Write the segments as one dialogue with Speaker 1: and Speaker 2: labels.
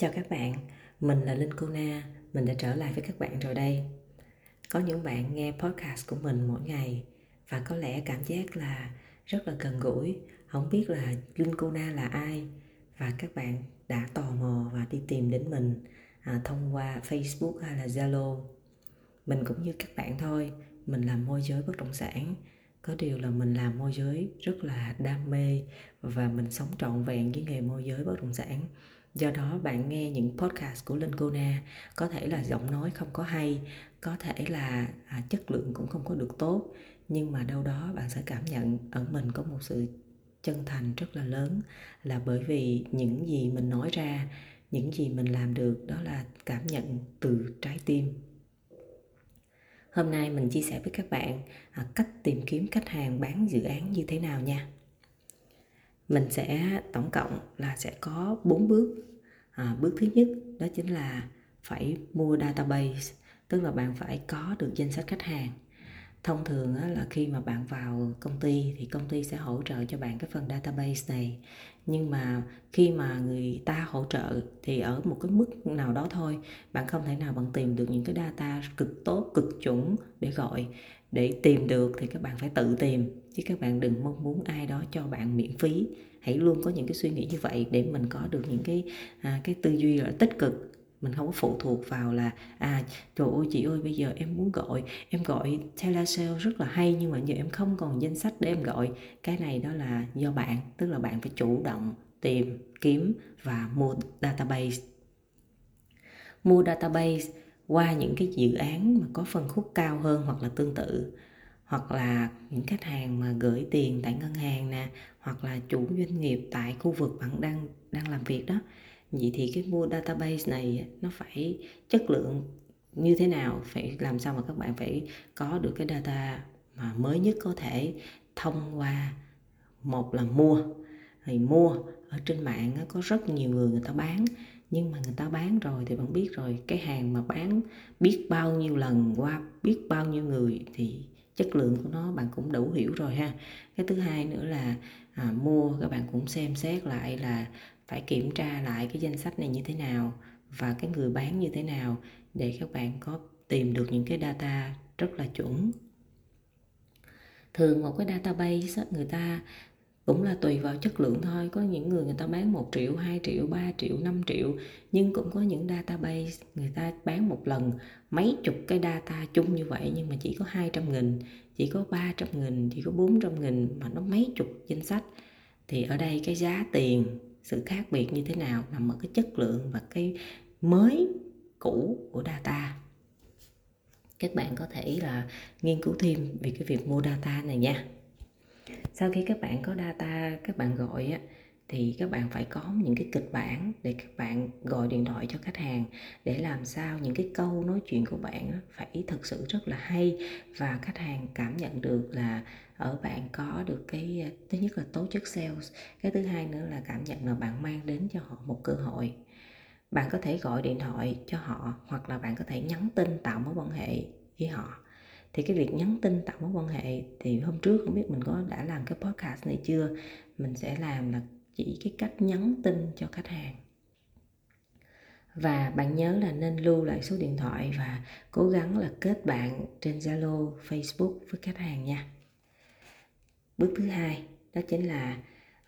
Speaker 1: Chào các bạn, mình là Linh Cô Na, mình đã trở lại với các bạn rồi đây. Có những bạn nghe podcast của mình mỗi ngày và có lẽ cảm giác là rất là gần gũi, không biết là Linh Cô Na là ai và các bạn đã tò mò và đi tìm đến mình à, thông qua Facebook hay là Zalo. Mình cũng như các bạn thôi, mình làm môi giới bất động sản có điều là mình làm môi giới rất là đam mê và mình sống trọn vẹn với nghề môi giới bất động sản do đó bạn nghe những podcast của linh cô na có thể là giọng nói không có hay có thể là à, chất lượng cũng không có được tốt nhưng mà đâu đó bạn sẽ cảm nhận ở mình có một sự chân thành rất là lớn là bởi vì những gì mình nói ra những gì mình làm được đó là cảm nhận từ trái tim. Hôm nay mình chia sẻ với các bạn à, cách tìm kiếm khách hàng bán dự án như thế nào nha. Mình sẽ tổng cộng là sẽ có 4 bước à, bước thứ nhất đó chính là phải mua database tức là bạn phải có được danh sách khách hàng thông thường á, là khi mà bạn vào công ty thì công ty sẽ hỗ trợ cho bạn cái phần database này. Nhưng mà khi mà người ta hỗ trợ thì ở một cái mức nào đó thôi bạn không thể nào bạn tìm được những cái data cực tốt cực chuẩn để gọi. Để tìm được thì các bạn phải tự tìm chứ các bạn đừng mong muốn ai đó cho bạn miễn phí. Hãy luôn có những cái suy nghĩ như vậy để mình có được những cái à, cái tư duy là tích cực mình không có phụ thuộc vào là à trời ơi, chị ơi, bây giờ em muốn gọi, em gọi telesale rất là hay nhưng mà giờ em không còn danh sách để em gọi. Cái này đó là do bạn, tức là bạn phải chủ động tìm, kiếm và mua database. Mua database qua những cái dự án mà có phân khúc cao hơn hoặc là tương tự. Hoặc là những khách hàng mà gửi tiền tại ngân hàng nè, hoặc là chủ doanh nghiệp tại khu vực bạn đang đang làm việc đó vậy thì cái mua database này nó phải chất lượng như thế nào? Phải làm sao mà các bạn phải có được cái data mà mới nhất có thể thông qua? Một là mua thì mua ở trên mạng có rất nhiều người người ta bán nhưng mà người ta bán rồi thì bạn biết rồi cái hàng mà bán biết bao nhiêu lần qua biết bao nhiêu người thì chất lượng của nó bạn cũng đủ hiểu rồi ha. Cái thứ hai nữa là à, mua các bạn cũng xem xét lại là phải kiểm tra lại cái danh sách này như thế nào và cái người bán như thế nào để các bạn có tìm được những cái data rất là chuẩn. Thường một cái database người ta cũng là tùy vào chất lượng thôi. Có những người người ta bán 1 triệu 2 triệu 3 triệu 5 triệu, nhưng cũng có những database người ta bán một lần mấy chục cái data chung như vậy, nhưng mà chỉ có 200 nghìn, chỉ có 300 nghìn, chỉ có 400 nghìn mà nó mấy chục danh sách. Thì ở đây cái giá tiền sự khác biệt như thế nào nằm ở cái chất lượng và cái mới cũ của data? Các bạn có thể là nghiên cứu thêm về cái việc mua data này nha. Sau khi các bạn có data, các bạn gọi á thì các bạn phải có những cái kịch bản để các bạn gọi điện thoại cho khách hàng để làm sao những cái câu nói chuyện của bạn phải thực sự rất là hay và khách hàng cảm nhận được là ở bạn có được cái, thứ nhất là tố chất sales, cái thứ hai nữa là cảm nhận là bạn mang đến cho họ một cơ hội. Bạn có thể gọi điện thoại cho họ hoặc là bạn có thể nhắn tin tạo mối quan hệ với họ. Thì cái việc nhắn tin tạo mối quan hệ thì hôm trước không biết mình có đã làm cái podcast này chưa? Mình sẽ làm là chỉ cái cách nhắn tin cho khách hàng và bạn nhớ là nên lưu lại số điện thoại và cố gắng là kết bạn trên Zalo, Facebook với khách hàng nha. Bước thứ hai đó chính là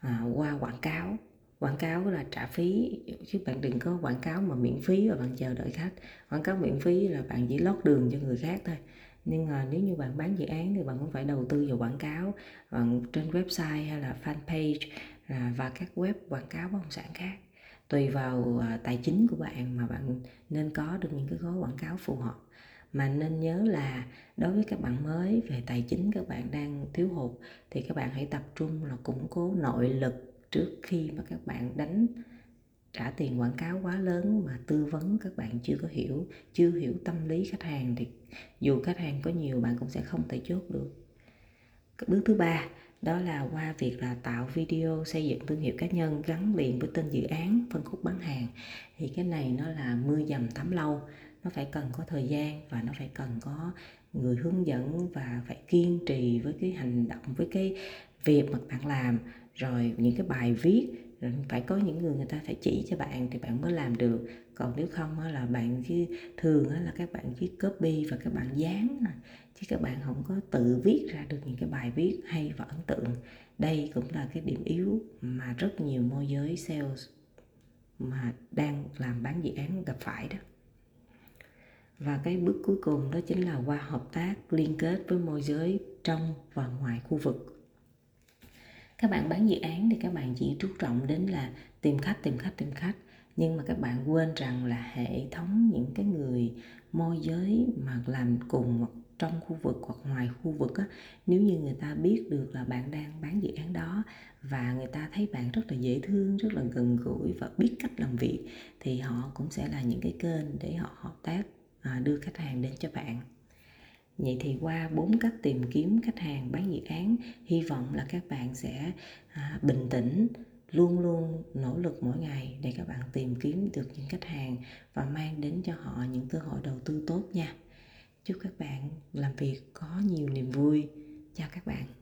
Speaker 1: à, qua quảng cáo. Quảng cáo là trả phí chứ bạn đừng có quảng cáo mà miễn phí và bạn chờ đợi khách. Quảng cáo miễn phí là bạn chỉ lót đường cho người khác thôi nhưng mà nếu như bạn bán dự án thì bạn cũng phải đầu tư vào quảng cáo bạn trên website hay là fanpage À, và các web quảng cáo bất động sản khác. Tùy vào à, tài chính của bạn mà bạn nên có được những cái gói quảng cáo phù hợp. Mà nên nhớ là đối với các bạn mới về tài chính các bạn đang thiếu hụt thì các bạn hãy tập trung là củng cố nội lực trước khi mà các bạn đánh, trả tiền quảng cáo quá lớn mà tư vấn các bạn chưa có hiểu, chưa hiểu tâm lý khách hàng thì dù khách hàng có nhiều bạn cũng sẽ không thể chốt được. Bước thứ ba đó là qua việc là tạo video xây dựng thương hiệu cá nhân gắn liền với tên dự án, phân khúc bán hàng. Thì cái này nó là mưa dầm thấm lâu. Nó phải cần có thời gian và nó phải cần có người hướng dẫn và phải kiên trì với cái hành động, với cái việc mà bạn làm. Rồi những cái bài viết Ừ, phải có những người người ta phải chỉ cho bạn thì bạn mới làm được. Còn nếu không là bạn cứ, thường là các bạn viết copy và các bạn dán chứ các bạn không có tự viết ra được những cái bài viết hay và ấn tượng. Đây cũng là cái điểm yếu mà rất nhiều môi giới sales mà đang làm bán dự án gặp phải đó. Và cái bước cuối cùng đó chính là qua hợp tác liên kết với môi giới trong và ngoài khu vực các bạn bán dự án thì các bạn chỉ chú trọng đến là tìm khách tìm khách tìm khách. Nhưng mà các bạn quên rằng là hệ thống những cái người môi giới mà làm cùng hoặc trong khu vực hoặc ngoài khu vực á, nếu như người ta biết được là bạn đang bán dự án đó và người ta thấy bạn rất là dễ thương rất là gần gũi và biết cách làm việc thì họ cũng sẽ là những cái kênh để họ hợp tác à, đưa khách hàng đến cho bạn vậy thì qua bốn cách tìm kiếm khách hàng bán dự án hy vọng là các bạn sẽ à, bình tĩnh luôn luôn nỗ lực mỗi ngày để các bạn tìm kiếm được những khách hàng và mang đến cho họ những cơ hội đầu tư tốt nha. Chúc các bạn làm việc có nhiều niềm vui. Chào các bạn.